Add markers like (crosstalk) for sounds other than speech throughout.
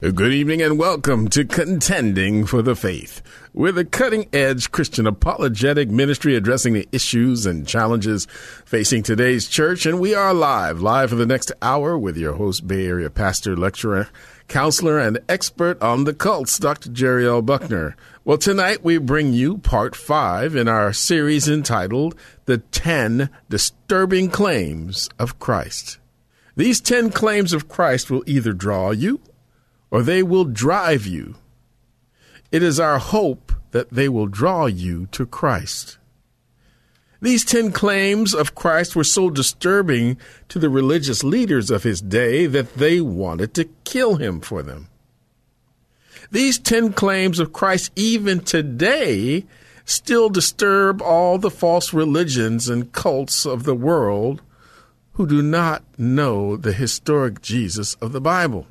Good evening and welcome to Contending for the Faith. We're the cutting edge Christian apologetic ministry addressing the issues and challenges facing today's church. And we are live, live for the next hour with your host, Bay Area pastor, lecturer, counselor, and expert on the cults, Dr. Jerry L. Buckner. Well, tonight we bring you part five in our series entitled The Ten Disturbing Claims of Christ. These ten claims of Christ will either draw you or they will drive you. It is our hope that they will draw you to Christ. These ten claims of Christ were so disturbing to the religious leaders of his day that they wanted to kill him for them. These ten claims of Christ, even today, still disturb all the false religions and cults of the world who do not know the historic Jesus of the Bible.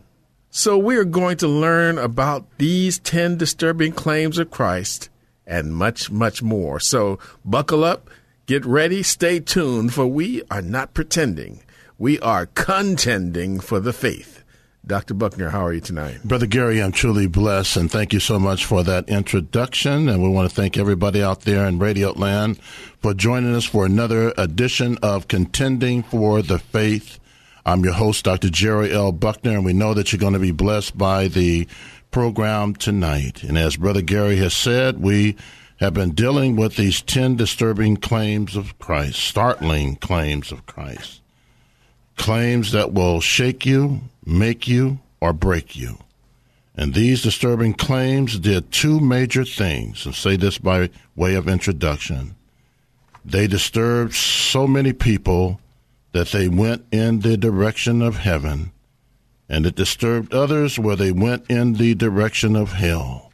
So we are going to learn about these 10 disturbing claims of Christ and much, much more. So buckle up, get ready, stay tuned, for we are not pretending. We are contending for the faith. Dr. Buckner, how are you tonight? Brother Gary, I'm truly blessed, and thank you so much for that introduction. And we want to thank everybody out there in Radio Land for joining us for another edition of Contending for the Faith. I'm your host, Dr. Jerry L. Buckner, and we know that you're going to be blessed by the program tonight. And as Brother Gary has said, we have been dealing with these 10 disturbing claims of Christ, startling claims of Christ, claims that will shake you, make you, or break you. And these disturbing claims did two major things, and say this by way of introduction. They disturbed so many people that they went in the direction of heaven, and it disturbed others where they went in the direction of hell.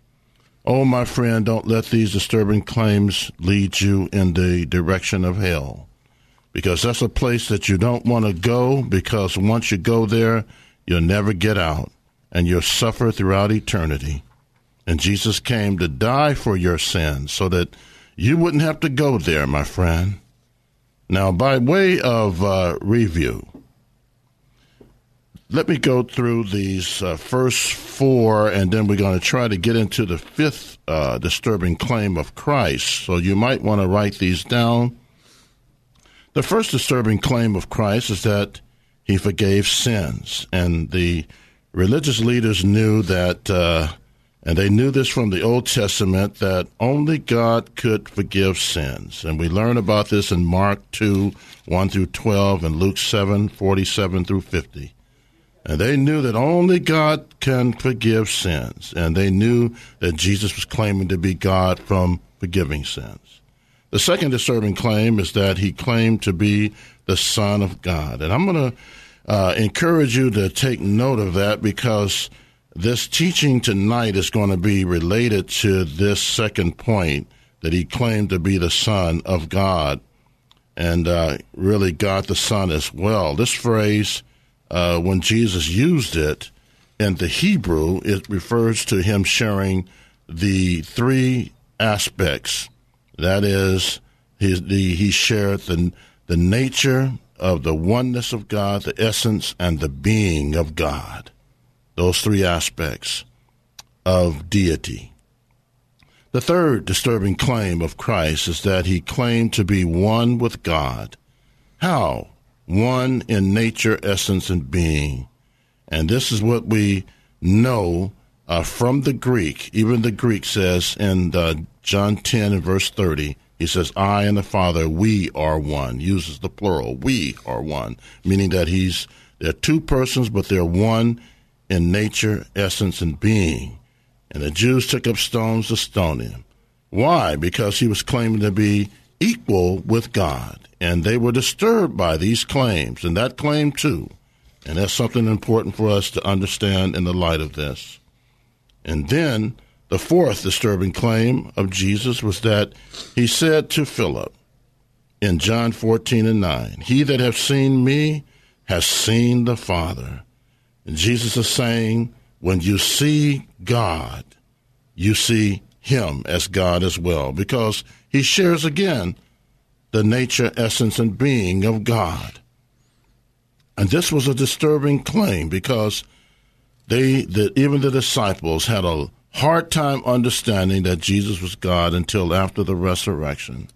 Oh, my friend, don't let these disturbing claims lead you in the direction of hell, because that's a place that you don't want to go, because once you go there, you'll never get out, and you'll suffer throughout eternity. And Jesus came to die for your sins so that you wouldn't have to go there, my friend. Now, by way of uh, review, let me go through these uh, first four, and then we're going to try to get into the fifth uh, disturbing claim of Christ. So you might want to write these down. The first disturbing claim of Christ is that he forgave sins, and the religious leaders knew that uh, and they knew this from the Old Testament that only God could forgive sins. And we learn about this in Mark 2 1 through 12 and Luke 7 47 through 50. And they knew that only God can forgive sins. And they knew that Jesus was claiming to be God from forgiving sins. The second disturbing claim is that he claimed to be the Son of God. And I'm going to uh, encourage you to take note of that because this teaching tonight is going to be related to this second point that he claimed to be the Son of God and uh, really God the Son as well. This phrase, uh, when Jesus used it in the Hebrew, it refers to him sharing the three aspects. That is, he, the, he shared the, the nature of the oneness of God, the essence, and the being of God those three aspects of deity. The third disturbing claim of Christ is that he claimed to be one with God. How? One in nature, essence, and being. And this is what we know uh, from the Greek. Even the Greek says in uh, John 10 and verse 30, he says, I and the Father, we are one. Uses the plural, we are one, meaning that he's, they're two persons, but they're one in nature, essence, and being. And the Jews took up stones to stone him. Why? Because he was claiming to be equal with God. And they were disturbed by these claims. And that claim, too, And that's something important for us to understand in the light of this. And then the fourth disturbing claim of Jesus was that he said to Philip in John 14 and 9, He that hath seen me has seen the Father. And Jesus is saying, when you see God, you see him as God as well, because he shares again the nature, essence, and being of God. And this was a disturbing claim because they, the, even the disciples, had a hard time understanding that Jesus was God until after the resurrection.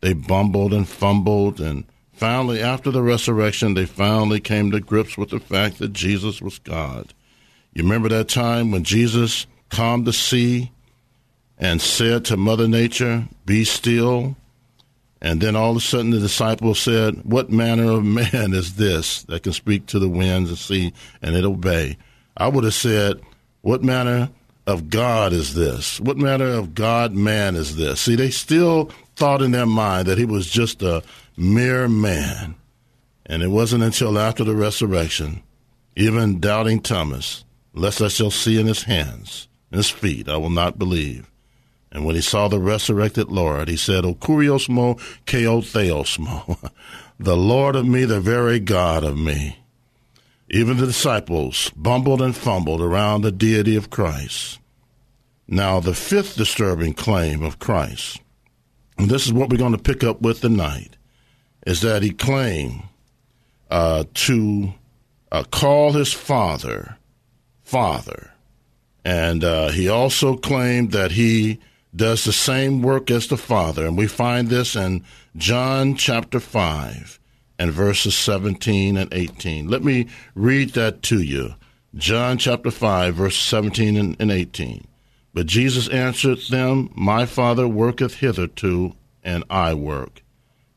They bumbled and fumbled, and finally, after the resurrection, they finally came to grips with the fact that Jesus was God. You remember that time when Jesus calmed the sea and said to Mother Nature, Be still? And then all of a sudden the disciples said, What manner of man is this that can speak to the winds and sea and it obey? I would have said, What manner of God is this? What manner of God man is this? See, they still thought in their mind that he was just a mere man. And it wasn't until after the resurrection, even doubting Thomas, lest I shall see in his hands and his feet, I will not believe. And when he saw the resurrected Lord, he said, O kuriosmo keo theosmo, (laughs) the Lord of me, the very God of me. Even the disciples bumbled and fumbled around the deity of Christ. Now, the fifth disturbing claim of Christ, and this is what we're going to pick up with tonight, is that he claimed uh, to uh, call his father Father. And uh, he also claimed that he does the same work as the Father. And we find this in John chapter 5 and verses 17 and 18. Let me read that to you. John chapter 5, verse 17 and 18. But Jesus answered them, My Father worketh hitherto, and I work.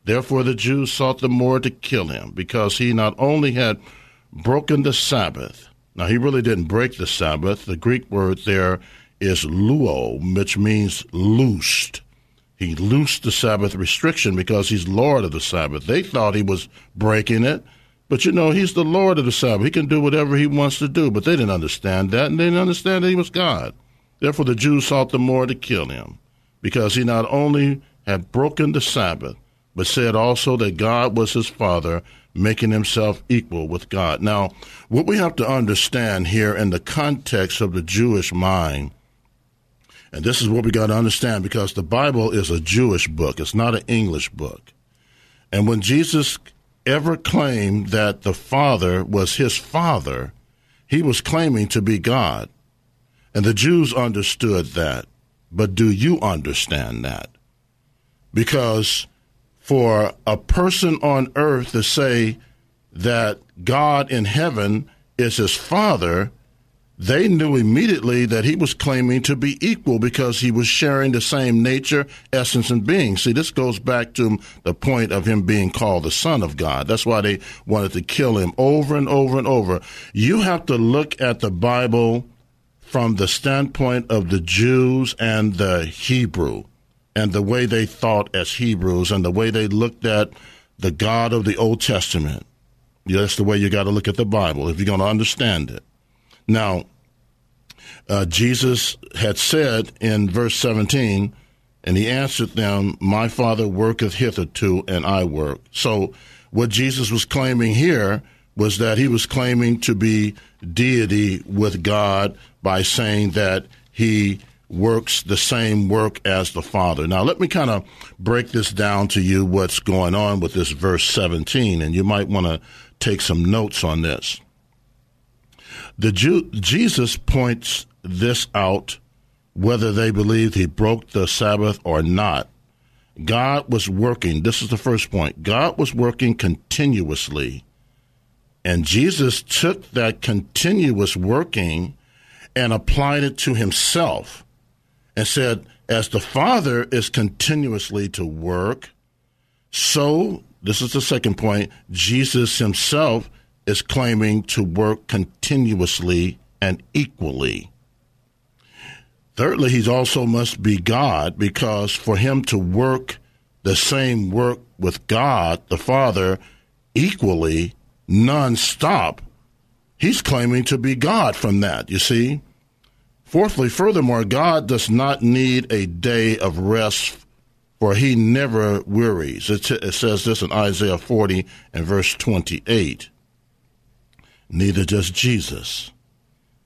Therefore the Jews sought the more to kill him, because he not only had broken the Sabbath, now, he really didn't break the Sabbath. The Greek word there is luo, which means loosed. He loosed the Sabbath restriction because he's Lord of the Sabbath. They thought he was breaking it, but you know, he's the Lord of the Sabbath. He can do whatever he wants to do, but they didn't understand that, and they didn't understand that he was God. Therefore, the Jews sought the more to kill him because he not only had broken the Sabbath, but said also that God was his Father making himself equal with God. Now, what we have to understand here in the context of the Jewish mind, and this is what we got to understand because the Bible is a Jewish book, it's not an English book. And when Jesus ever claimed that the Father was his Father, he was claiming to be God. And the Jews understood that. But do you understand that? Because for a person on earth to say that God in heaven is his father, they knew immediately that he was claiming to be equal because he was sharing the same nature, essence, and being. See, this goes back to the point of him being called the Son of God. That's why they wanted to kill him over and over and over. You have to look at the Bible from the standpoint of the Jews and the Hebrew and the way they thought as Hebrews and the way they looked at the God of the Old Testament. Yeah, that's the way you got to look at the Bible if you're going to understand it. Now, uh, Jesus had said in verse 17, and he answered them, My Father worketh hitherto, and I work. So, what Jesus was claiming here was that he was claiming to be deity with God by saying that he works the same work as the Father. Now, let me kind of break this down to you what's going on with this verse 17, and you might want to take some notes on this. The Jew, Jesus points this out whether they believed he broke the Sabbath or not. God was working. This is the first point. God was working continuously. And Jesus took that continuous working and applied it to himself and said, as the Father is continuously to work, so, this is the second point, Jesus himself is claiming to work continuously and equally. Thirdly, he also must be God because for him to work the same work with God, the Father, equally, non-stop, he's claiming to be God from that, you see. Fourthly, furthermore, God does not need a day of rest, for he never wearies. It, it says this in Isaiah 40 and verse 28. Neither does Jesus.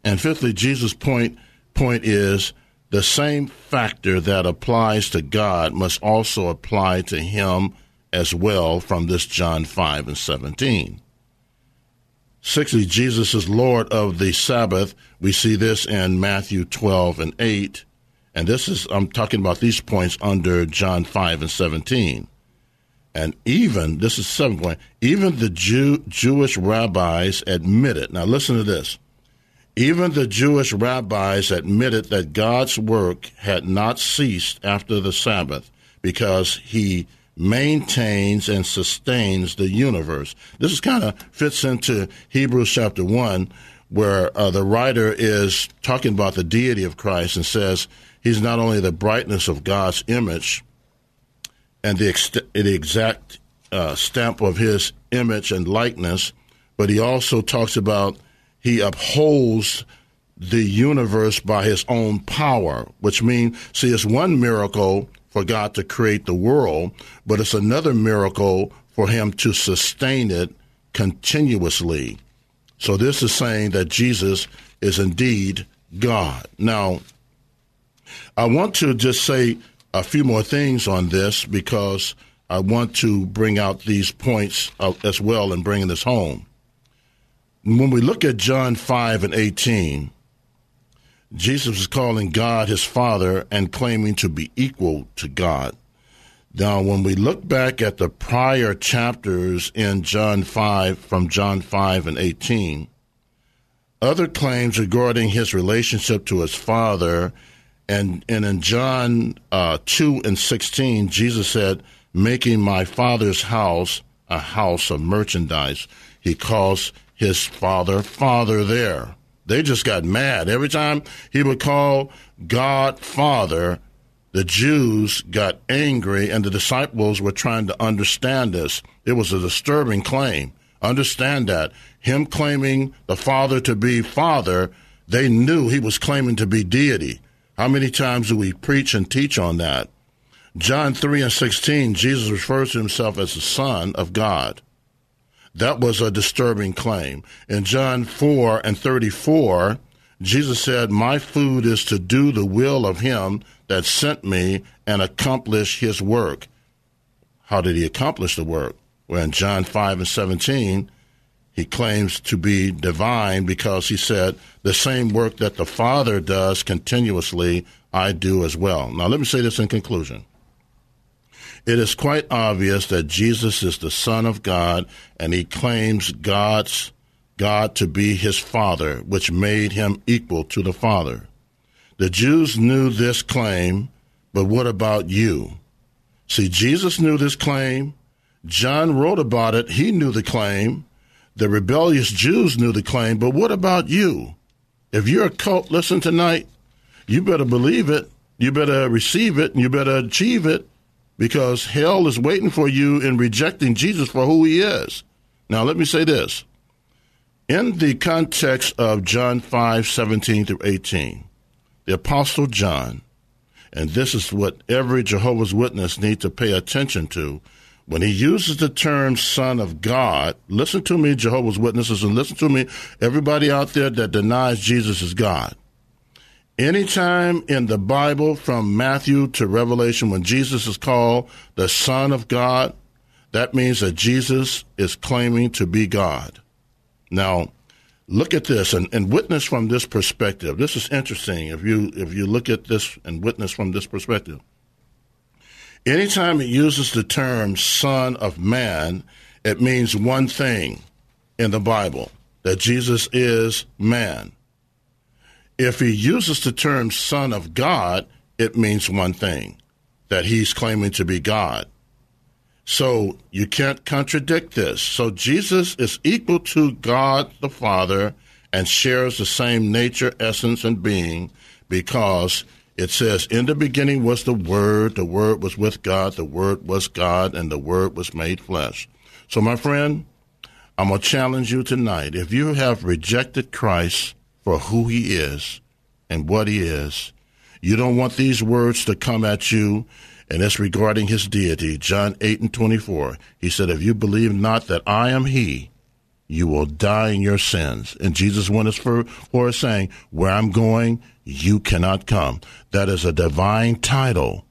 And fifthly, Jesus' point, point is the same factor that applies to God must also apply to him as well from this John 5 and 17. Sixthly, Jesus is Lord of the Sabbath. We see this in Matthew 12 and 8. And this is, I'm talking about these points under John 5 and 17. And even, this is seven point, even the Jew, Jewish rabbis admitted, now listen to this. Even the Jewish rabbis admitted that God's work had not ceased after the Sabbath because he maintains and sustains the universe. This is kind of fits into Hebrews chapter 1, where uh, the writer is talking about the deity of Christ and says he's not only the brightness of God's image and the, ex- the exact uh, stamp of his image and likeness, but he also talks about he upholds the universe by his own power, which means, see, it's one miracle for God to create the world, but it's another miracle for him to sustain it continuously. So this is saying that Jesus is indeed God. Now, I want to just say a few more things on this because I want to bring out these points as well and bringing this home. When we look at John 5 and 18, Jesus is calling God his Father and claiming to be equal to God. Now, when we look back at the prior chapters in John 5, from John 5 and 18, other claims regarding his relationship to his Father, and, and in John uh, 2 and 16, Jesus said, making my Father's house a house of merchandise. He calls his Father Father there. They just got mad. Every time he would call God Father, the Jews got angry, and the disciples were trying to understand this. It was a disturbing claim. Understand that. Him claiming the Father to be Father, they knew he was claiming to be deity. How many times do we preach and teach on that? John 3 and 16, Jesus refers to himself as the Son of God. That was a disturbing claim. In John 4 and 34, Jesus said, My food is to do the will of him that sent me and accomplish his work. How did he accomplish the work? Well, in John 5 and 17, he claims to be divine because he said, The same work that the Father does continuously, I do as well. Now, let me say this in conclusion. It is quite obvious that Jesus is the Son of God and he claims God's God to be his Father, which made him equal to the Father. The Jews knew this claim, but what about you? See, Jesus knew this claim. John wrote about it. He knew the claim. The rebellious Jews knew the claim, but what about you? If you're a cult, listen tonight, you better believe it. You better receive it and you better achieve it because hell is waiting for you in rejecting Jesus for who he is. Now, let me say this. In the context of John 5 17 through 18, the Apostle John, and this is what every Jehovah's Witness needs to pay attention to, when he uses the term Son of God, listen to me, Jehovah's Witnesses, and listen to me, everybody out there that denies Jesus is God. Anytime in the Bible, from Matthew to Revelation, when Jesus is called the Son of God, that means that Jesus is claiming to be God. Now, look at this and, and witness from this perspective. This is interesting if you if you look at this and witness from this perspective. Anytime it uses the term Son of Man, it means one thing in the Bible that Jesus is man. If he uses the term Son of God, it means one thing that he's claiming to be God. So you can't contradict this. So Jesus is equal to God the Father and shares the same nature, essence, and being because it says, In the beginning was the Word, the Word was with God, the Word was God, and the Word was made flesh. So, my friend, I'm going to challenge you tonight. If you have rejected Christ for who he is and what he is, you don't want these words to come at you, and it's regarding his deity. John 8 and 24. He said, If you believe not that I am he, you will die in your sins. And Jesus went as far as saying, Where I'm going, you cannot come. That is a divine title.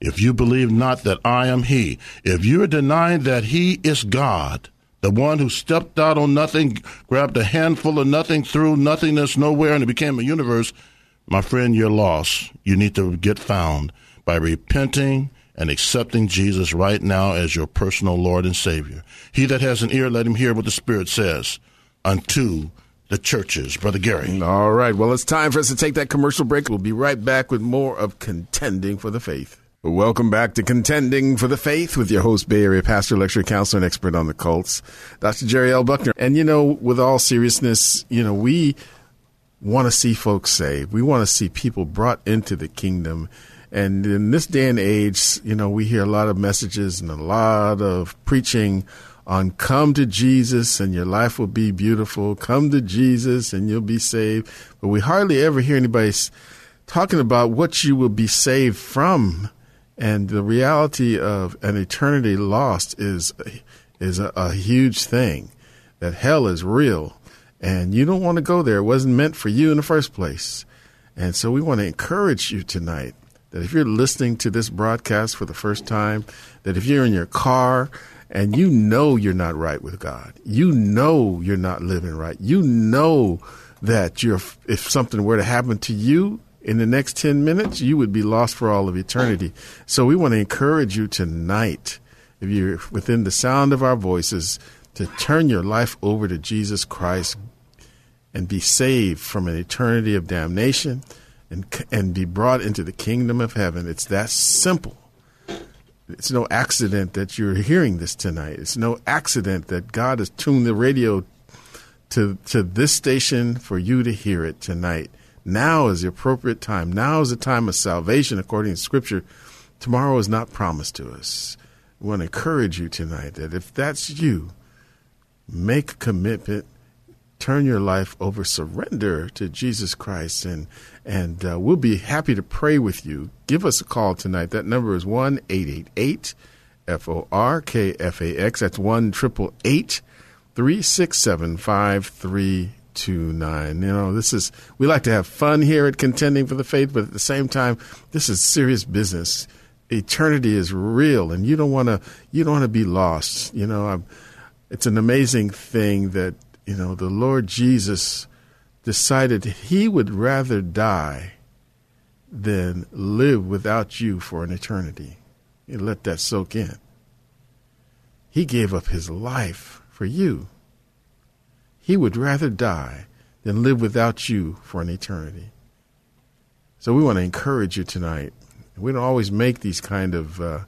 If you believe not that I am he, if you're denying that he is God, the one who stepped out on nothing, grabbed a handful of nothing, threw nothingness nowhere, and it became a universe, my friend, you're lost. You need to get found by repenting and accepting Jesus right now as your personal Lord and Savior. He that has an ear, let him hear what the Spirit says unto the churches. Brother Gary. All right. Well, it's time for us to take that commercial break. We'll be right back with more of Contending for the Faith. Welcome back to Contending for the Faith with your host, Bay Area pastor, lecturer, counselor, and expert on the cults, Dr. Jerry L. Buckner. And, you know, with all seriousness, you know, we want to see folks saved. We want to see people brought into the kingdom. And in this day and age, you know, we hear a lot of messages and a lot of preaching on come to Jesus and your life will be beautiful. Come to Jesus and you'll be saved. But we hardly ever hear anybody talking about what you will be saved from and the reality of an eternity lost is is a, a huge thing. That hell is real, and you don't want to go there. It wasn't meant for you in the first place. And so we want to encourage you tonight that if you're listening to this broadcast for the first time, that if you're in your car and you know you're not right with God, you know you're not living right, you know that if something were to happen to you in the next 10 minutes, you would be lost for all of eternity. So we want to encourage you tonight, if you're within the sound of our voices, to turn your life over to Jesus Christ and be saved from an eternity of damnation and, and be brought into the kingdom of heaven. It's that simple. It's no accident that you're hearing this tonight. It's no accident that God has tuned the radio to, to this station for you to hear it tonight. Now is the appropriate time. Now is the time of salvation according to Scripture. Tomorrow is not promised to us. We want to encourage you tonight that if that's you, make a commitment, turn your life over, surrender to Jesus Christ, and and uh, we'll be happy to pray with you. Give us a call tonight. That number is one eight eight eight F O R K F A X. That's one triple eight three six seven five three two nine. You know, this is we like to have fun here at contending for the faith, but at the same time, this is serious business. Eternity is real, and you don't want to you don't want to be lost. You know, I'm, it's an amazing thing that you know the Lord Jesus decided he would rather die than live without you for an eternity. You let that soak in. He gave up his life for you. He would rather die than live without you for an eternity. So we want to encourage you tonight. We don't always make these kind of uh,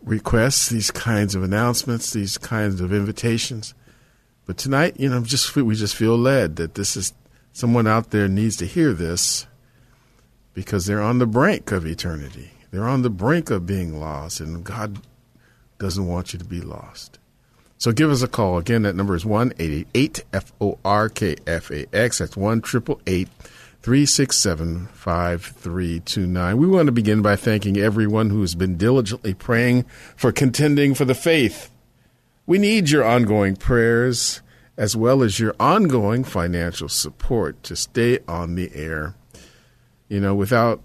requests, these kinds of announcements, these kinds of invitations. But tonight, you know, just we just feel led that this is someone out there needs to hear this because they're on the brink of eternity. They're on the brink of being lost, and God doesn't want you to be lost. So give us a call. Again, that number is 1 888 F O R K F A X. That's 1 367 5329. We want to begin by thanking everyone who has been diligently praying for contending for the faith. We need your ongoing prayers as well as your ongoing financial support to stay on the air. You know, without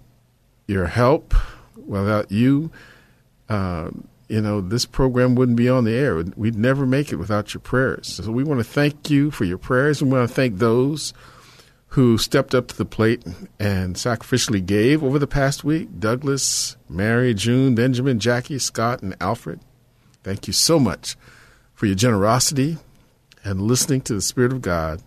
your help, without you, uh, you know, this program wouldn't be on the air. We'd never make it without your prayers. So we want to thank you for your prayers. We want to thank those who stepped up to the plate and sacrificially gave over the past week Douglas, Mary, June, Benjamin, Jackie, Scott, and Alfred. Thank you so much for your generosity and listening to the Spirit of God.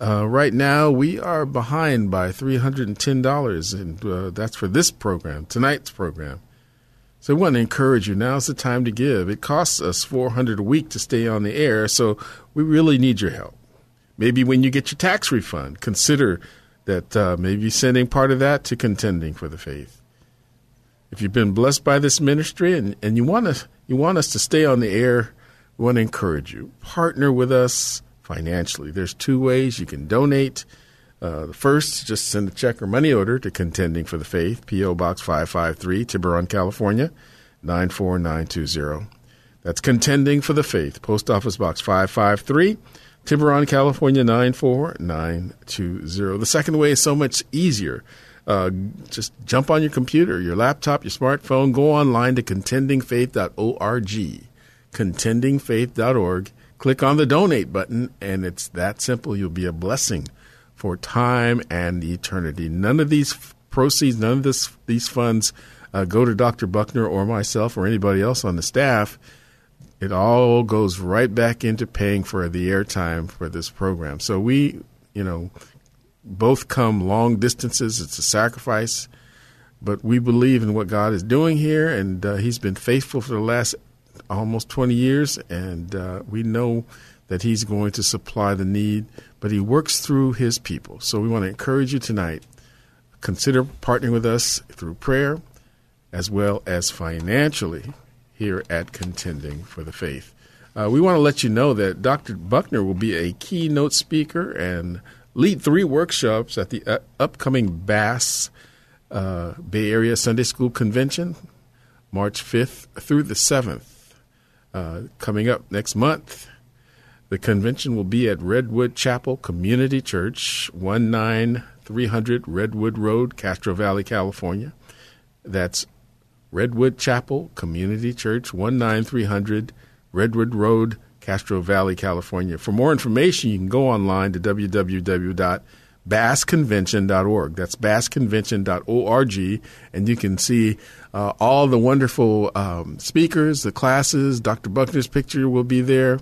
Uh, right now, we are behind by $310, and uh, that's for this program, tonight's program. So we want to encourage you. Now's the time to give. It costs us 400 a week to stay on the air, so we really need your help. Maybe when you get your tax refund, consider that uh, maybe sending part of that to contending for the faith. If you've been blessed by this ministry and, and you want to you want us to stay on the air we want to encourage you. Partner with us financially. There's two ways you can donate. Uh, the first, just send a check or money order to Contending for the Faith, P.O. Box 553, Tiburon, California, 94920. That's Contending for the Faith, Post Office Box 553, Tiburon, California, 94920. The second way is so much easier. Uh, just jump on your computer, your laptop, your smartphone, go online to contendingfaith.org, contendingfaith.org. Click on the donate button, and it's that simple. You'll be a blessing for time and eternity. None of these proceeds, none of this, these funds uh, go to Dr. Buckner or myself or anybody else on the staff. It all goes right back into paying for the airtime for this program. So we, you know, both come long distances. It's a sacrifice, but we believe in what God is doing here, and uh, He's been faithful for the last almost 20 years, and uh, we know that He's going to supply the need, but He works through His people. So we want to encourage you tonight. Consider partnering with us through prayer as well as financially here at Contending for the Faith. Uh, we want to let you know that Dr. Buckner will be a keynote speaker and lead three workshops at the uh, upcoming Bass uh, Bay Area Sunday School Convention, March 5th through the 7th. Uh, coming up next month, the convention will be at Redwood Chapel Community Church, 19300 Redwood Road, Castro Valley, California. That's Redwood Chapel Community Church, 19300 Redwood Road, Castro Valley, California. For more information, you can go online to www.bassconvention.org. That's bassconvention.org, and you can see uh, all the wonderful um, speakers, the classes. Dr. Buckner's picture will be there,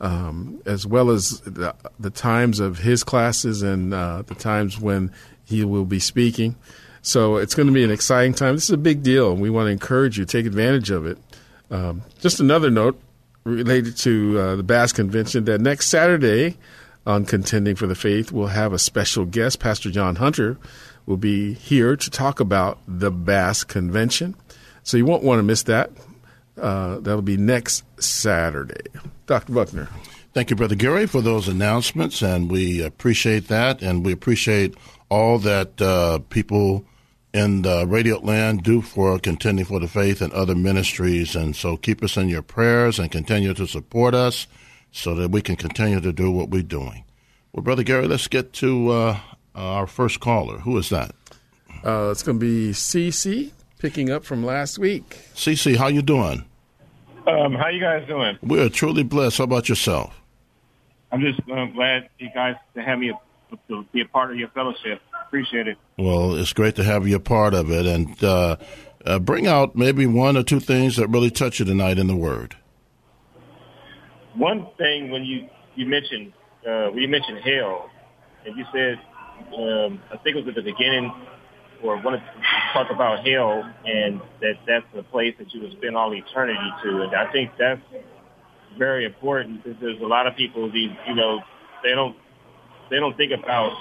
um, as well as the, the, times of his classes and uh, the times when he will be speaking. So it's going to be an exciting time. This is a big deal, and we want to encourage you to take advantage of it. Um, just another note related to uh, the Bass Convention that next Saturday on Contending for the Faith, we'll have a special guest. Pastor John Hunter will be here to talk about the Bass Convention. So you won't want to miss that. Uh, that'll be next Saturday. Dr. Buckner. Thank you, Brother Gary, for those announcements, and we appreciate that, and we appreciate all that uh, people in the radio land do for contending for the faith and other ministries. And so keep us in your prayers and continue to support us so that we can continue to do what we're doing. Well, Brother Gary, let's get to uh, our first caller. Who is that? Uh, it's going to be CC picking up from last week. CC, how you doing? Um, how you guys doing? We are truly blessed. How about yourself? I'm just uh, glad you guys to have me to be a part of your fellowship. Appreciate it. Well, it's great to have you a part of it, and uh, uh, bring out maybe one or two things that really touch you tonight in the Word. One thing when you you mentioned uh, when you mentioned hell, and you said um, I think it was at the beginning or when to talk about hell and that that's the place that you would spend all eternity to, and I think that's very important because there's a lot of people these you know they don't they don't think about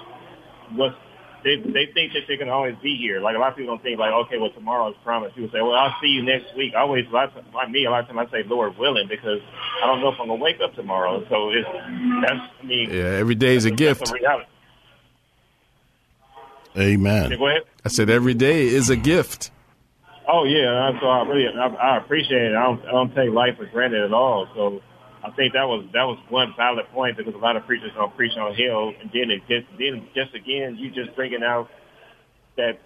what's they they think that they can always be here. Like a lot of people don't think like, okay, well tomorrow is promised. People say, well, I'll see you next week. I always, a lot of, like me, a lot of times I say, Lord willing, because I don't know if I'm gonna wake up tomorrow. So it's that's I mean, yeah, every day is a gift. A Amen. Yeah, go ahead. I said every day is a gift. Oh yeah, so I really I, I appreciate it. I don't I don't take life for granted at all. So I think that was that was one valid point because a lot of preachers don't preach on hell, and then it just then just again you just bringing out that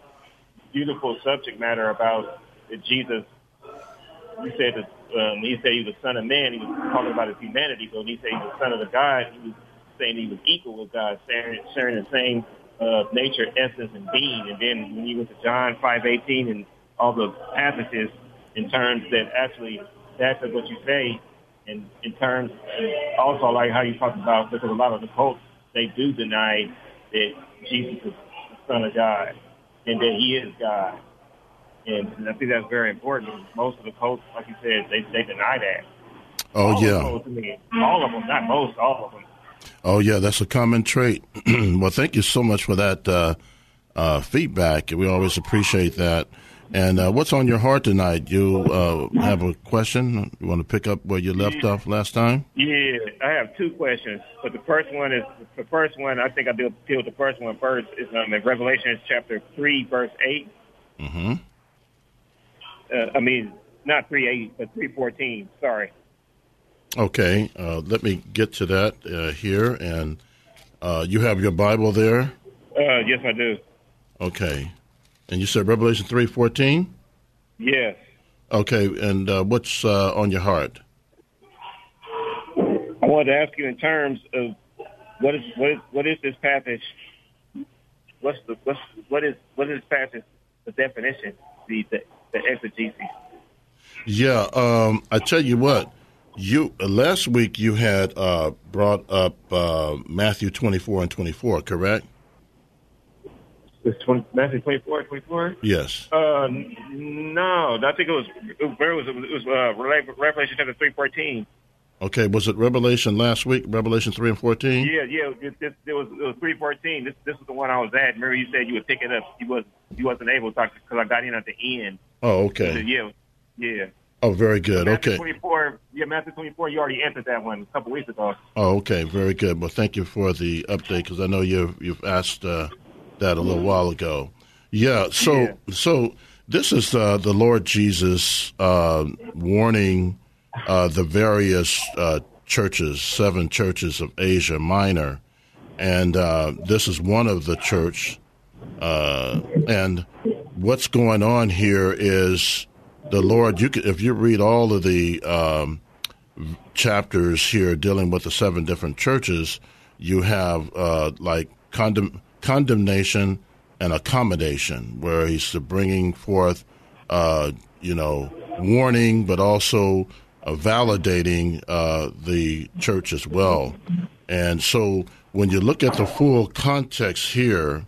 beautiful subject matter about that Jesus. You said that um, he said he was the son of man. He was talking about his humanity. So when he said he was the son of the God, he was saying he was equal with God, sharing, sharing the same uh, nature, essence, and being. And then when you went to John five eighteen and all the passages in terms that actually that's what you say in, in terms, and also like how you talked about, because a lot of the cults, they do deny that Jesus is the Son of God and that he is God. And, and I think that's very important. Most of the cults, like you said, they, they deny that. Oh, all yeah. Of them, all of them, not most, all of them. Oh, yeah, that's a common trait. (clears throat) well, thank you so much for that uh, uh, feedback. We always appreciate that. And uh, what's on your heart tonight? You uh, have a question? You want to pick up where you left off last time? Yeah, I have two questions, but the first one is the first one. I think I deal, deal with the first one first. Is um, in Revelation chapter three, verse 8 Mm-hmm. Uh, I mean, not three eight, but three fourteen. Sorry. Okay, uh, let me get to that uh, here. And uh, you have your Bible there? Uh, yes, I do. Okay. And you said Revelation 3.14? Yes. Okay, and uh, what's uh, on your heart? I wanted to ask you in terms of what is what is what is this passage? What's the what's what is what is this passage? The definition, the the, the exegesis. Yeah, um, I tell you what, you last week you had uh, brought up uh, Matthew 24 and 24, correct? It's 20, Matthew 24, 24? Yes. Uh, no, I think it was where was it? It was uh, Revelation chapter three fourteen. Okay, was it Revelation last week, Revelation 3 and 14? Yeah, yeah. It, it, it was it was three fourteen. This this was the one I was at. Remember, you said you would pick it up. You was you wasn't able to talk because I got in at the end. Oh, okay. Yeah, yeah. Oh, very good. Matthew Okay. twenty four. Yeah, Matthew twenty four. You already answered that one a couple weeks ago. Oh, okay. Very good. Well, thank you for the update because I know you've you've asked uh, that a little while ago. Yeah. So Yeah. so this is uh, the Lord Jesus uh, warning uh, the various uh, churches, seven churches of Asia Minor, and uh, this is one of the church. Uh, and what's going on here is the Lord. You could, if you read all of the um, chapters here dealing with the seven different churches, you have uh, like condemn, condemnation and accommodation, where he's bringing forth, uh, you know, warning, but also uh, validating uh, the church as well. And so when you look at the full context here,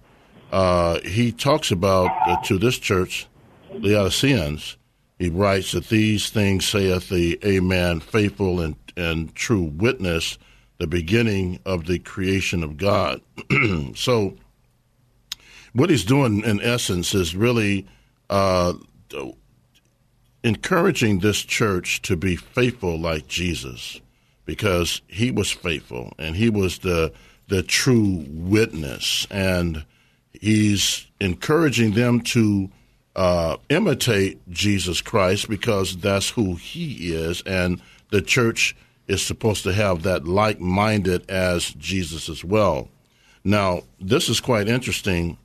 uh, he talks about uh, to this church, the Laodiceans, he writes that these things saith the Amen, faithful and, and true witness, the beginning of the creation of God. (clears throat) so, what he's doing in essence is really uh, encouraging this church to be faithful like Jesus, because he was faithful and he was the the true witness, and he's encouraging them to uh, imitate Jesus Christ because that's who he is, and the church is supposed to have that like minded as Jesus as well. Now, this is quite interesting.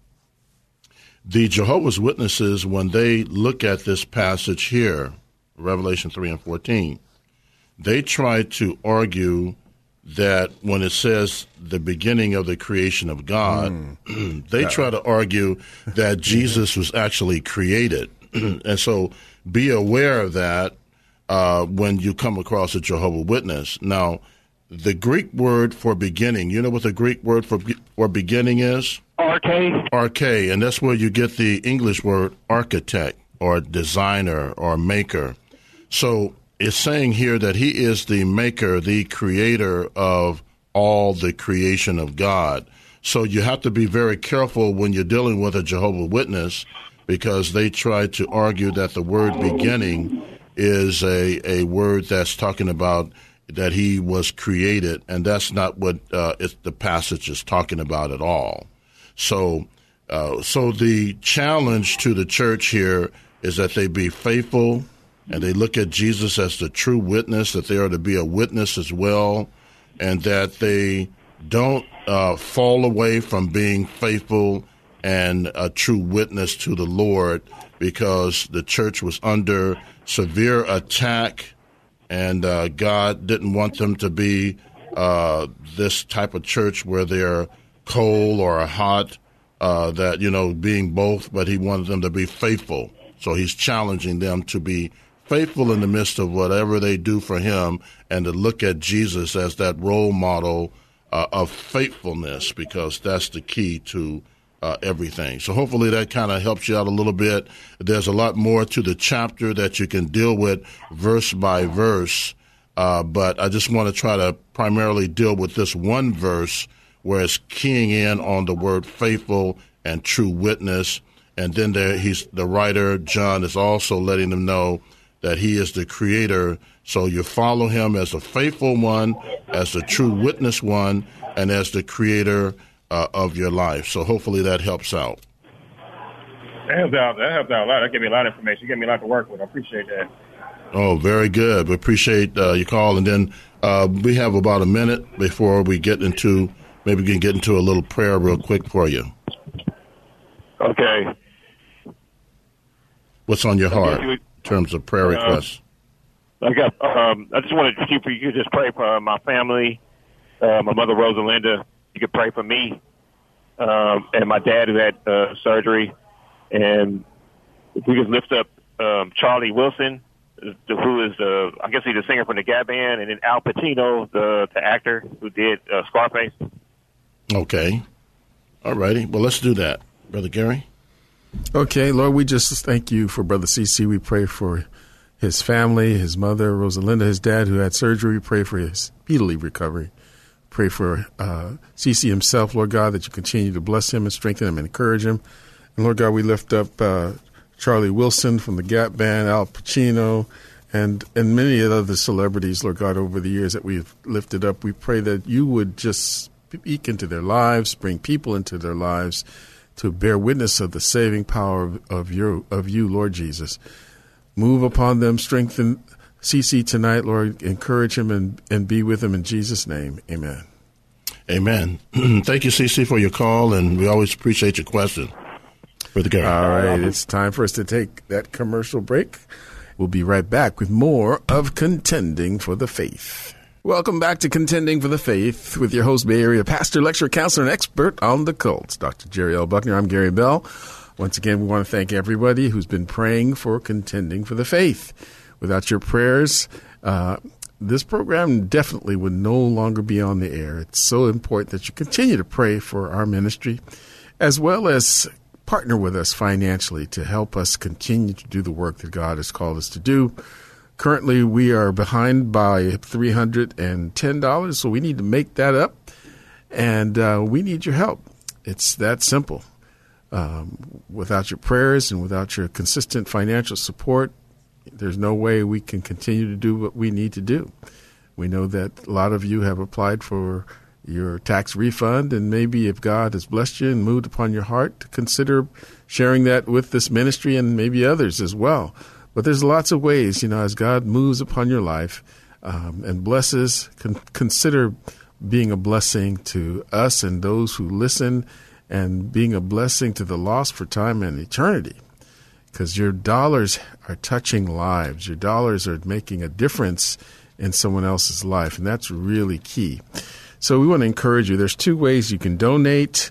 The Jehovah's Witnesses, when they look at this passage here, Revelation 3 and 14, they try to argue that when it says the beginning of the creation of God, (clears throat) they try to argue that (laughs) Jesus was actually created. (clears throat) and so be aware of that uh, when you come across a Jehovah Witness. Now, the Greek word for beginning, you know what the Greek word for, for beginning is? Arche. Arche, and that's where you get the English word architect or designer or maker. So it's saying here that he is the maker, the creator of all the creation of God. So you have to be very careful when you're dealing with a Jehovah Witness because they try to argue that the word beginning is a, a word that's talking about that he was created, and that's not what uh, it's, the passage is talking about at all. So, uh, so the challenge to the church here is that they be faithful and they look at Jesus as the true witness, that they are to be a witness as well, and that they don't uh, fall away from being faithful and a true witness to the Lord because the church was under severe attack and uh, God didn't want them to be uh, this type of church where they're cold or hot, uh, that, you know, being both, but He wanted them to be faithful. So He's challenging them to be faithful in the midst of whatever they do for Him and to look at Jesus as that role model uh, of faithfulness because that's the key to uh, everything. So hopefully that kind of helps you out a little bit. There's a lot more to the chapter that you can deal with verse by verse, uh, but I just want to try to primarily deal with this one verse where it's keying in on the word faithful and true witness. And then there, he's the writer John is also letting them know that he is the creator. So you follow him as a faithful one, as the true witness one, and as the creator uh, of your life. So hopefully that helps out. That helps out. That helps out a lot. That gave me a lot of information. Gave me a lot to work with. I appreciate that. Oh, very good. We appreciate uh, your call. And then uh, we have about a minute before we get into, maybe we can get into a little prayer real quick for you. Okay. What's on your heart terms of prayer Uh, requests? I got. Um, I just wanted to if you could just pray for my family, uh, my mother Rosalinda. You could pray for me, um, and my dad who had uh, surgery, and if we just lift up um, Charlie Wilson, who is the I guess he's the singer from the Gap Band, and then Al Pacino, the the actor who did uh, Scarface. Okay. All righty. Well, let's do that. Brother Gary? Okay, Lord, we just thank you for Brother CC. We pray for his family, his mother, Rosalinda, his dad who had surgery. We pray for his speedily recovery. Pray for uh, CC himself, Lord God, that you continue to bless him and strengthen him and encourage him. And Lord God, we lift up uh, Charlie Wilson from the Gap Band, Al Pacino, and and many other celebrities, Lord God, over the years that we've lifted up. We pray that you would just speak into their lives, bring people into their lives to bear witness of the saving power of, of your of you, Lord Jesus. Move upon them, strengthen CC tonight, Lord. Encourage him and, and be with him in Jesus' name. Amen. Amen. (clears throat) Thank you, CC, for your call, and we always appreciate your question. Brother Gary. All right, it's time for us to take that commercial break. We'll be right back with more of Contending for the Faith. Welcome back to Contending for the Faith with your host, Bay Area pastor, lecturer, counselor, and expert on the cults, Dr. Jerry L. Buckner. I'm Gary Bell. Once again, we want to thank everybody who's been praying for Contending for the Faith. Without your prayers, uh, this program definitely would no longer be on the air. It's so important that you continue to pray for our ministry, as well as partner with us financially to help us continue to do the work that God has called us to do. Currently, we are behind by $310, so we need to make that up, and uh, we need your help. It's that simple. Um, without your prayers and without your consistent financial support, there's no way we can continue to do what we need to do. We know that a lot of you have applied for your tax refund, and maybe if God has blessed you and moved upon your heart, to consider sharing that with this ministry and maybe others as well. But there's lots of ways, you know, as God moves upon your life um, and blesses, con- consider being a blessing to us and those who listen, and being a blessing to the lost for time and eternity because your dollars are touching lives. Your dollars are making a difference in someone else's life, and that's really key. So we want to encourage you. There's two ways you can donate.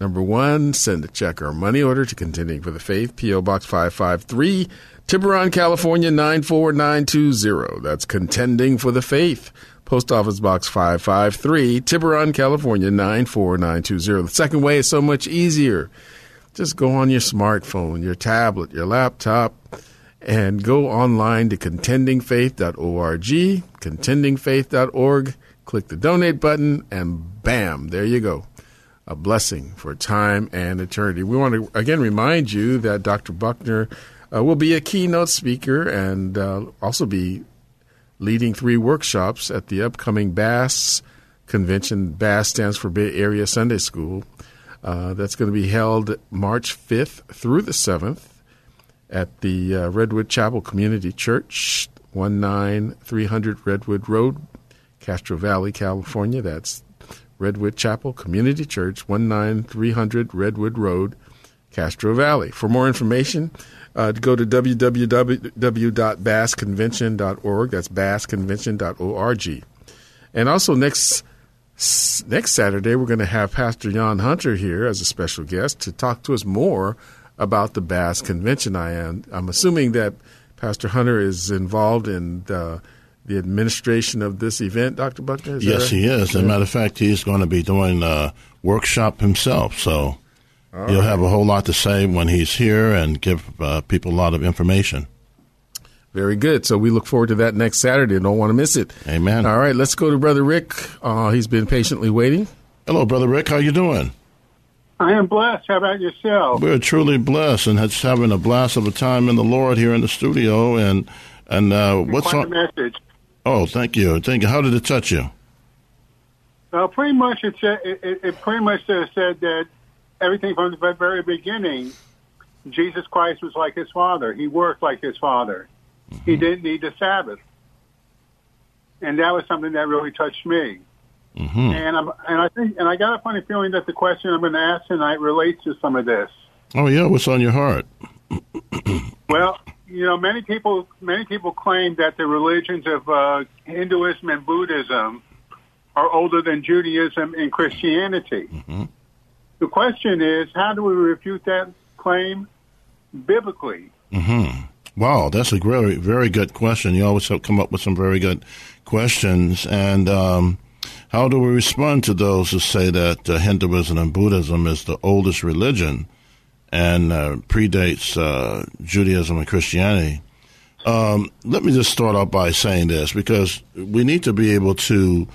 Number one, send a check or money order to Contending for the Faith, P.O. Box 553, Tiburon, California 94920. That's Contending for the Faith. Post Office Box 553, Tiburon, California 94920. The second way is so much easier just go on your smartphone, your tablet, your laptop, and go online to contendingfaith.org, contendingfaith.org, click the donate button, and bam, there you go. A blessing for time and eternity. We want to again remind you that Dr. Buckner uh, will be a keynote speaker and uh, also be leading three workshops at the upcoming BASS convention. BASS stands for Bay Area Sunday School. Uh, that's going to be held March 5th through the 7th at the uh, Redwood Chapel Community Church, 19300 Redwood Road, Castro Valley, California. That's Redwood Chapel Community Church, 19300 Redwood Road, Castro Valley. For more information, uh, go to www.bassconvention.org. That's bassconvention.org. And also next next Saturday, we're going to have Pastor Jan Hunter here as a special guest to talk to us more about the Bass Convention. I am I'm assuming that Pastor Hunter is involved in the, the administration of this event, Dr. Buckner. Is Yes, right? he is. As a matter of fact, he's going to be doing a workshop himself. So he'll have a whole lot to say when he's here and give uh, people a lot of information. Very good. So we look forward to that next Saturday. Don't want to miss it. Amen. All right, let's go to Brother Rick. Uh, he's been patiently waiting. Hello, Brother Rick. How you doing? I am blessed. How about yourself? We're truly blessed and it's having a blast of a time in the Lord here in the studio. And and uh, what's Quite on? message. Oh, thank you, thank you. How did it touch you? Well, pretty much it said it, it, it pretty much uh, said that everything from the very beginning, Jesus Christ was like his father. He worked like his father. He didn't need the Sabbath, and that was something that really touched me. hmm And I'm and I think and I got a funny feeling that the question I'm going to ask tonight relates to some of this. Oh yeah, what's on your heart? (clears throat) Well, you know, many people many people claim that the religions of uh, Hinduism and Buddhism are older than Judaism and Christianity. The question is, how do we refute that claim biblically? hmm Wow, that's a very very good question. You always come up with some very good questions. And um, how do we respond to those who say that uh, Hinduism and Buddhism is the oldest religion and uh, predates uh, Judaism and Christianity? Um, let me just start off by saying this because we need to be able to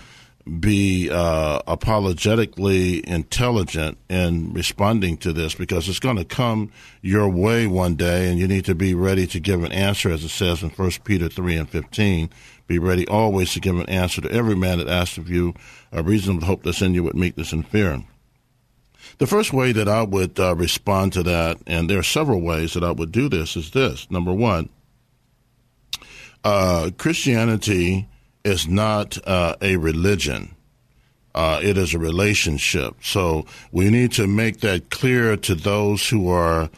be uh, apologetically intelligent in responding to this because it's going to come your way one day and you need to be ready to give an answer as it says in 1 peter 3 and 15 be ready always to give an answer to every man that asks of you. A reasonable hope that's in you with meekness and fear. The first way that i would uh, respond to that and there are several ways that i would do this is this. Number one uh, christianity is not uh, a religion. Uh, it is a relationship. So we need to make that clear to those who are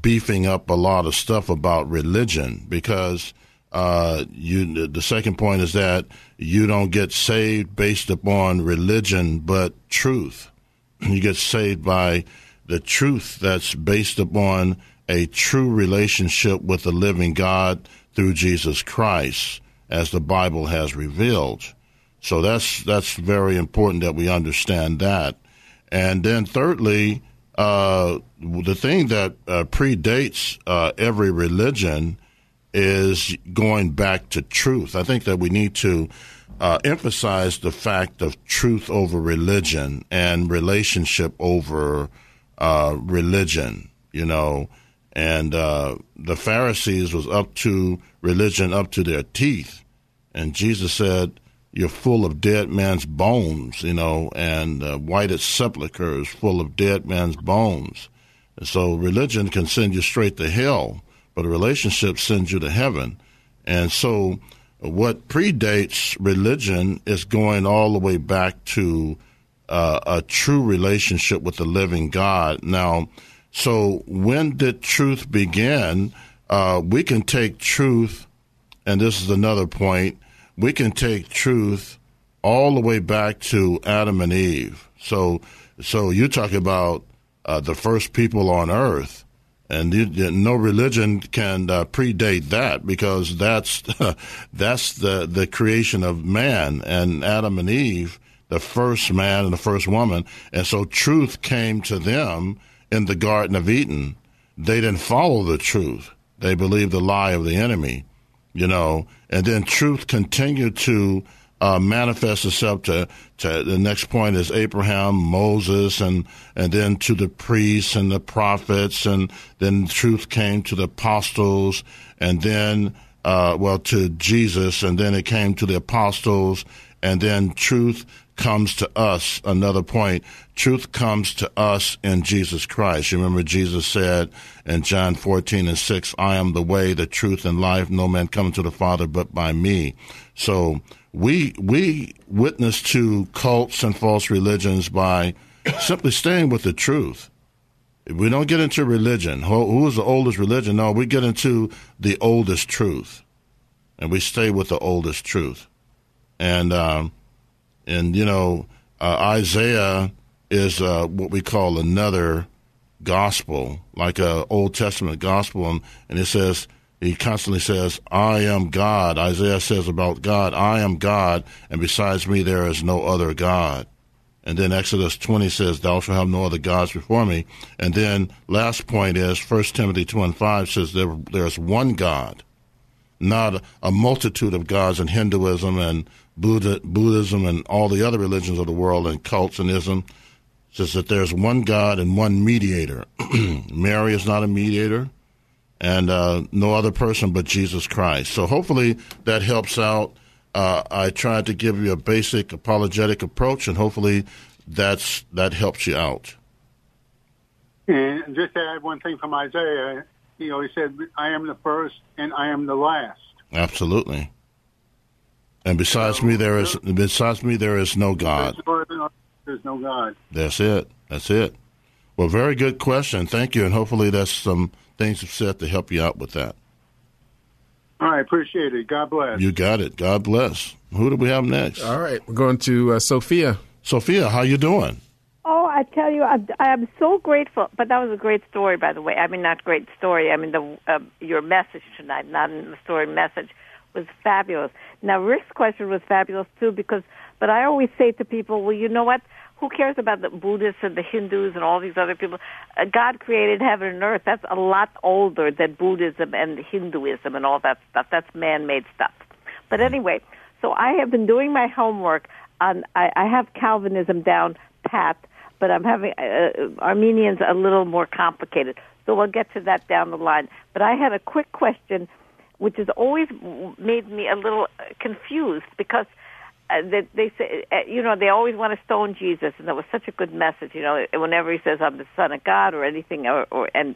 beefing up a lot of stuff about religion because uh, you, the second point is that you don't get saved based upon religion, but truth. (clears throat) You get saved by the truth that's based upon a true relationship with the living God through Jesus Christ as the Bible has revealed. So that's that's very important that we understand that. And then thirdly, uh, the thing that uh, predates uh, every religion is going back to truth. I think that we need to uh, emphasize the fact of truth over religion and relationship over uh, religion. You know, and uh, the Pharisees was up to religion up to their teeth, and Jesus said, "You're full of dead man's bones," you know, and uh, whited sepulchres full of dead man's bones. And so religion can send you straight to hell, but a relationship sends you to heaven. And so what predates religion is going all the way back to uh, a true relationship with the living God. Now, so when did truth begin? Uh, we can take truth, and this is another point, we can take truth all the way back to Adam and Eve. So, so you talk about uh, the first people on earth, and you, no religion can uh, predate that because that's (laughs) that's the the creation of man and Adam and Eve, the first man and the first woman, and so truth came to them in the Garden of Eden. They didn't follow the truth; they believed the lie of the enemy, you know, and then truth continued to uh, manifest itself to, to the next point is Abraham, Moses, and and then to the priests and the prophets, and then truth came to the apostles, and then uh, well to Jesus, and then it came to the apostles, and then truth comes to us. Another point, truth comes to us in Jesus Christ. You remember Jesus said in John 14 and 6, I am the way, the truth, and life. No man comes to the Father but by me. So we we witness to cults and false religions by simply staying with the truth. We don't get into religion. Who is the oldest religion? No, we get into the oldest truth, and we stay with the oldest truth. And um, and you know, uh, Isaiah is uh, what we call another gospel, like a Old Testament gospel, and, and it says he constantly says, I am God. Isaiah says about God, I am God, and besides me there is no other God. And then Exodus 20 says, Thou shalt have no other gods before me. And then last point is 1 Timothy 2 and 5 says there, there's one God, not a multitude of gods in Hinduism and Buddha, Buddhism and all the other religions of the world and cults and ism. says that there's one God and one mediator. (clears throat) Mary is not a mediator, and uh, no other person but Jesus Christ. So hopefully that helps out. Uh, I tried to give you a basic apologetic approach, and hopefully that's that helps you out. And just to add one thing from Isaiah, you know, he said, "I am the first and I am the last." Absolutely. And besides me, there is besides me there is no God. There's no God. That's it. That's it. Well, very good question. Thank you, and hopefully that's some things you've said to help you out with that. All right, appreciate it. God bless. You got it. God bless. Who do we have next? All right, we're going to uh, Sophia. Sophia, how you doing? Oh, I tell you, I'm, I'm so grateful. But that was a great story, by the way. I mean, not great story. I mean, the uh, your message tonight, not the story message, was fabulous. Now, Rick's question was fabulous too, because. But I always say to people, well, you know what? Who cares about the Buddhists and the Hindus and all these other people? Uh, God created heaven and earth. That's a lot older than Buddhism and Hinduism and all that stuff. That's man-made stuff. But anyway, so I have been doing my homework on. I, I have Calvinism down pat but I'm having uh, Arminians a little more complicated. So we'll get to that down the line. But I had a quick question, which has always made me a little confused because uh, they, say, uh, you know, they always want to stone Jesus, and that was such a good message. You know, whenever he says I'm the Son of God or anything, or, or and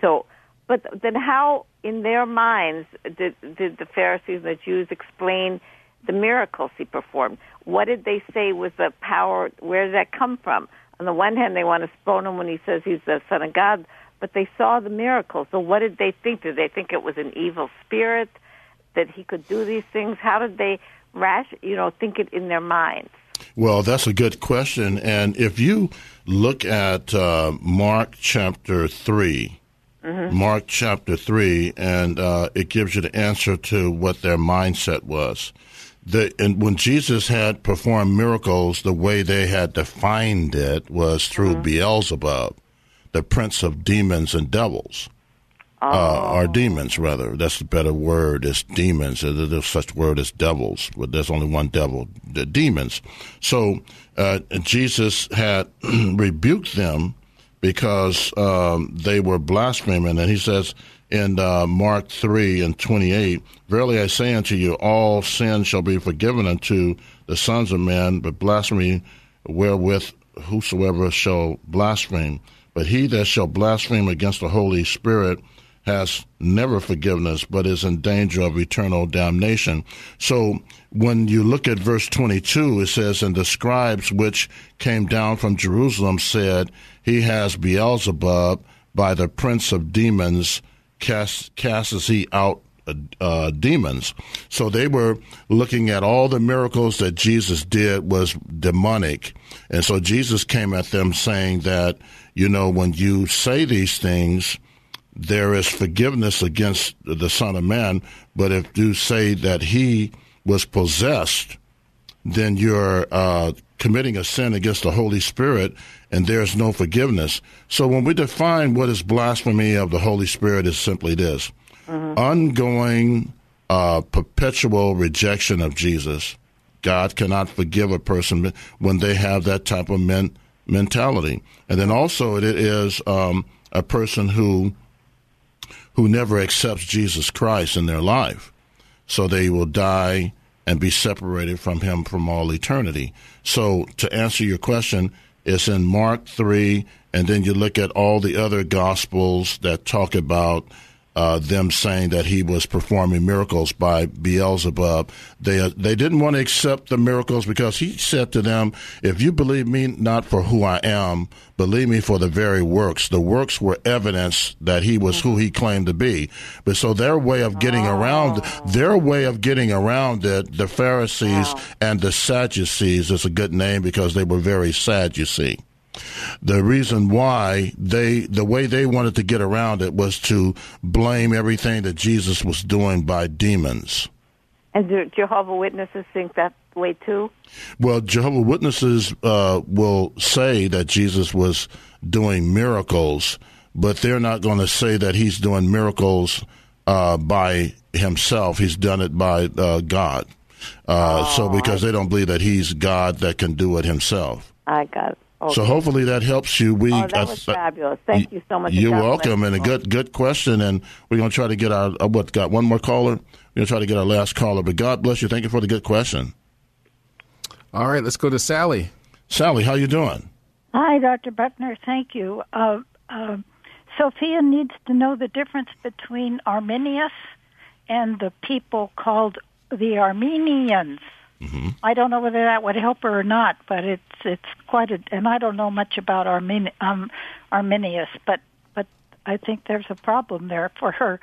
so. But then, how in their minds did, did the Pharisees and the Jews explain the miracles he performed? What did they say was the power? Where did that come from? on the one hand, they want to stone him when he says he's the son of God, but they saw the miracles. So what did they think? Did they think it was an evil spirit that he could do these things? How did they rash, you know, think it in their minds? Well, that's a good question. And if you look at uh, Mark chapter 3, mm-hmm. Mark chapter 3, and uh, it gives you the answer to what their mindset was the and when Jesus had performed miracles, the way they had defined it was through mm-hmm. Beelzebub, the prince of demons and devils. Uh, oh. Uh, or demons, rather. That's the better word. Is demons. There's such word as devils, but there's only one devil. The demons. So uh, Jesus had (clears throat) rebuked them because um, they were blaspheming, and he says, in uh, Mark 3 and 28, Verily I say unto you, all sin shall be forgiven unto the sons of men, but blasphemy wherewith whosoever shall blaspheme. But he that shall blaspheme against the Holy Spirit has never forgiveness, but is in danger of eternal damnation. So when you look at verse 22, it says, And the scribes which came down from Jerusalem said, He has Beelzebub by the prince of demons cast, casts he out uh, uh, demons. So they were looking at all the miracles that Jesus did was demonic. And so Jesus came at them saying that, you know, when you say these things, there is forgiveness against the Son of Man. But if you say that he was possessed, then you're uh, committing a sin against the Holy Spirit and there's no forgiveness. So when we define what is blasphemy of the Holy Spirit is simply this mm-hmm. ongoing, uh, perpetual rejection of Jesus. God cannot forgive a person when they have that type of men- mentality. And then also it is um, a person who who never accepts Jesus Christ in their life. So they will die and be separated from him from all eternity. So to answer your question, it's in Mark 3, and then you look at all the other gospels that talk about uh, them saying that he was performing miracles by Beelzebub. They uh, they didn't want to accept the miracles because he said to them, "If you believe me not for who I am, believe me for the very works." The works were evidence that he was who he claimed to be. But so their way of getting oh. around their way of getting around it, the Pharisees wow. and the Sadducees is a good name because they were very sad. The reason why they, the way they wanted to get around it was to blame everything that Jesus was doing by demons. And do Jehovah Witnesses think that way too? Well, Jehovah Witnesses uh, will say that Jesus was doing miracles, but they're not going to say that he's doing miracles uh, by himself. He's done it by uh, God. Uh, oh, so because they don't believe that he's God that can do it himself. I got it. Okay. So hopefully that helps you. We oh, that was uh, fabulous. Thank you so much. You're welcome, and a good good question. And we're going to try to get our uh, what got one more caller. We're going to try to get our last caller. But God bless you. Thank you for the good question, All right, let's go to Sally. Sally. How you doing? Hi, Dr. Buckner. Thank you. Uh, uh, Sophia needs to know the difference between Arminius and the people called the Armenians. I don't know whether that would help her or not, but it's it's quite a. And I don't know much about Armin, um, Arminius, but but I think there's a problem there for her.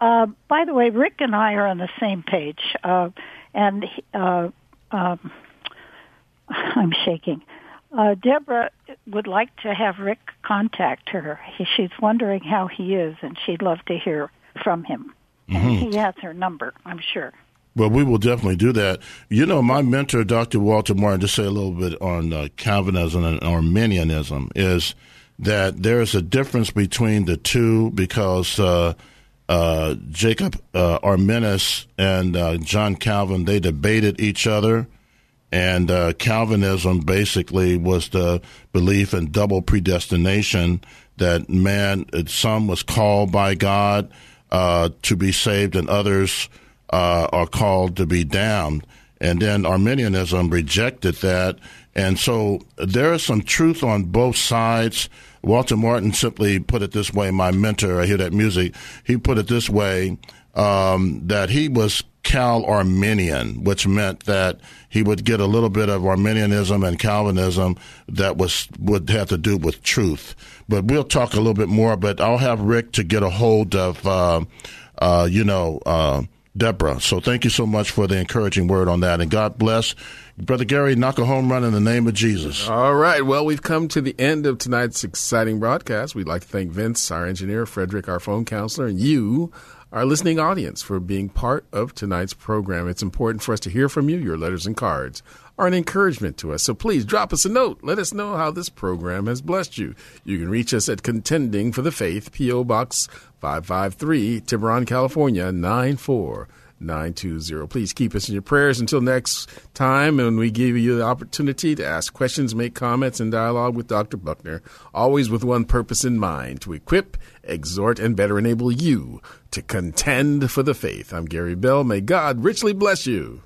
Uh, by the way, Rick and I are on the same page, uh, and uh, um, (laughs) I'm shaking. Uh, Deborah would like to have Rick contact her. He, she's wondering how he is, and she'd love to hear from him. And he has her number, I'm sure. Well, we will definitely do that. You know, my mentor, Dr. Walter Martin, to say a little bit on uh, Calvinism and Arminianism, is that there is a difference between the two because uh, uh, Jacob uh, Arminius and uh, John Calvin they debated each other, and uh, Calvinism basically was the belief in double predestination that man, some was called by God uh, to be saved, and others uh, are called to be damned. And then Arminianism rejected that. And so there is some truth on both sides. Walter Martin simply put it this way, my mentor, I hear that music, he put it this way, um, that he was Cal Arminian, which meant that he would get a little bit of Arminianism and Calvinism that was would have to do with truth. But we'll talk a little bit more. But I'll have Rick to get a hold of, uh, uh, you know, uh, Deborah. So thank you so much for the encouraging word on that, and God bless, Brother Gary. Knock a home run in the name of Jesus. All right. Well, we've come to the end of tonight's exciting broadcast. We'd like to thank Vince, our engineer, Frederick, our phone counselor, and you, our listening audience, for being part of tonight's program. It's important for us to hear from you. Your letters and cards are an encouragement to us. So please drop us a note. Let us know how this program has blessed you. You can reach us at Contending for the Faith, P.O. Box 553, Tiburon, California 94920. Please keep us in your prayers until next time when we give you the opportunity to ask questions, make comments, and dialogue with Dr. Buckner, always with one purpose in mind to equip, exhort, and better enable you to contend for the faith. I'm Gary Bell. May God richly bless you.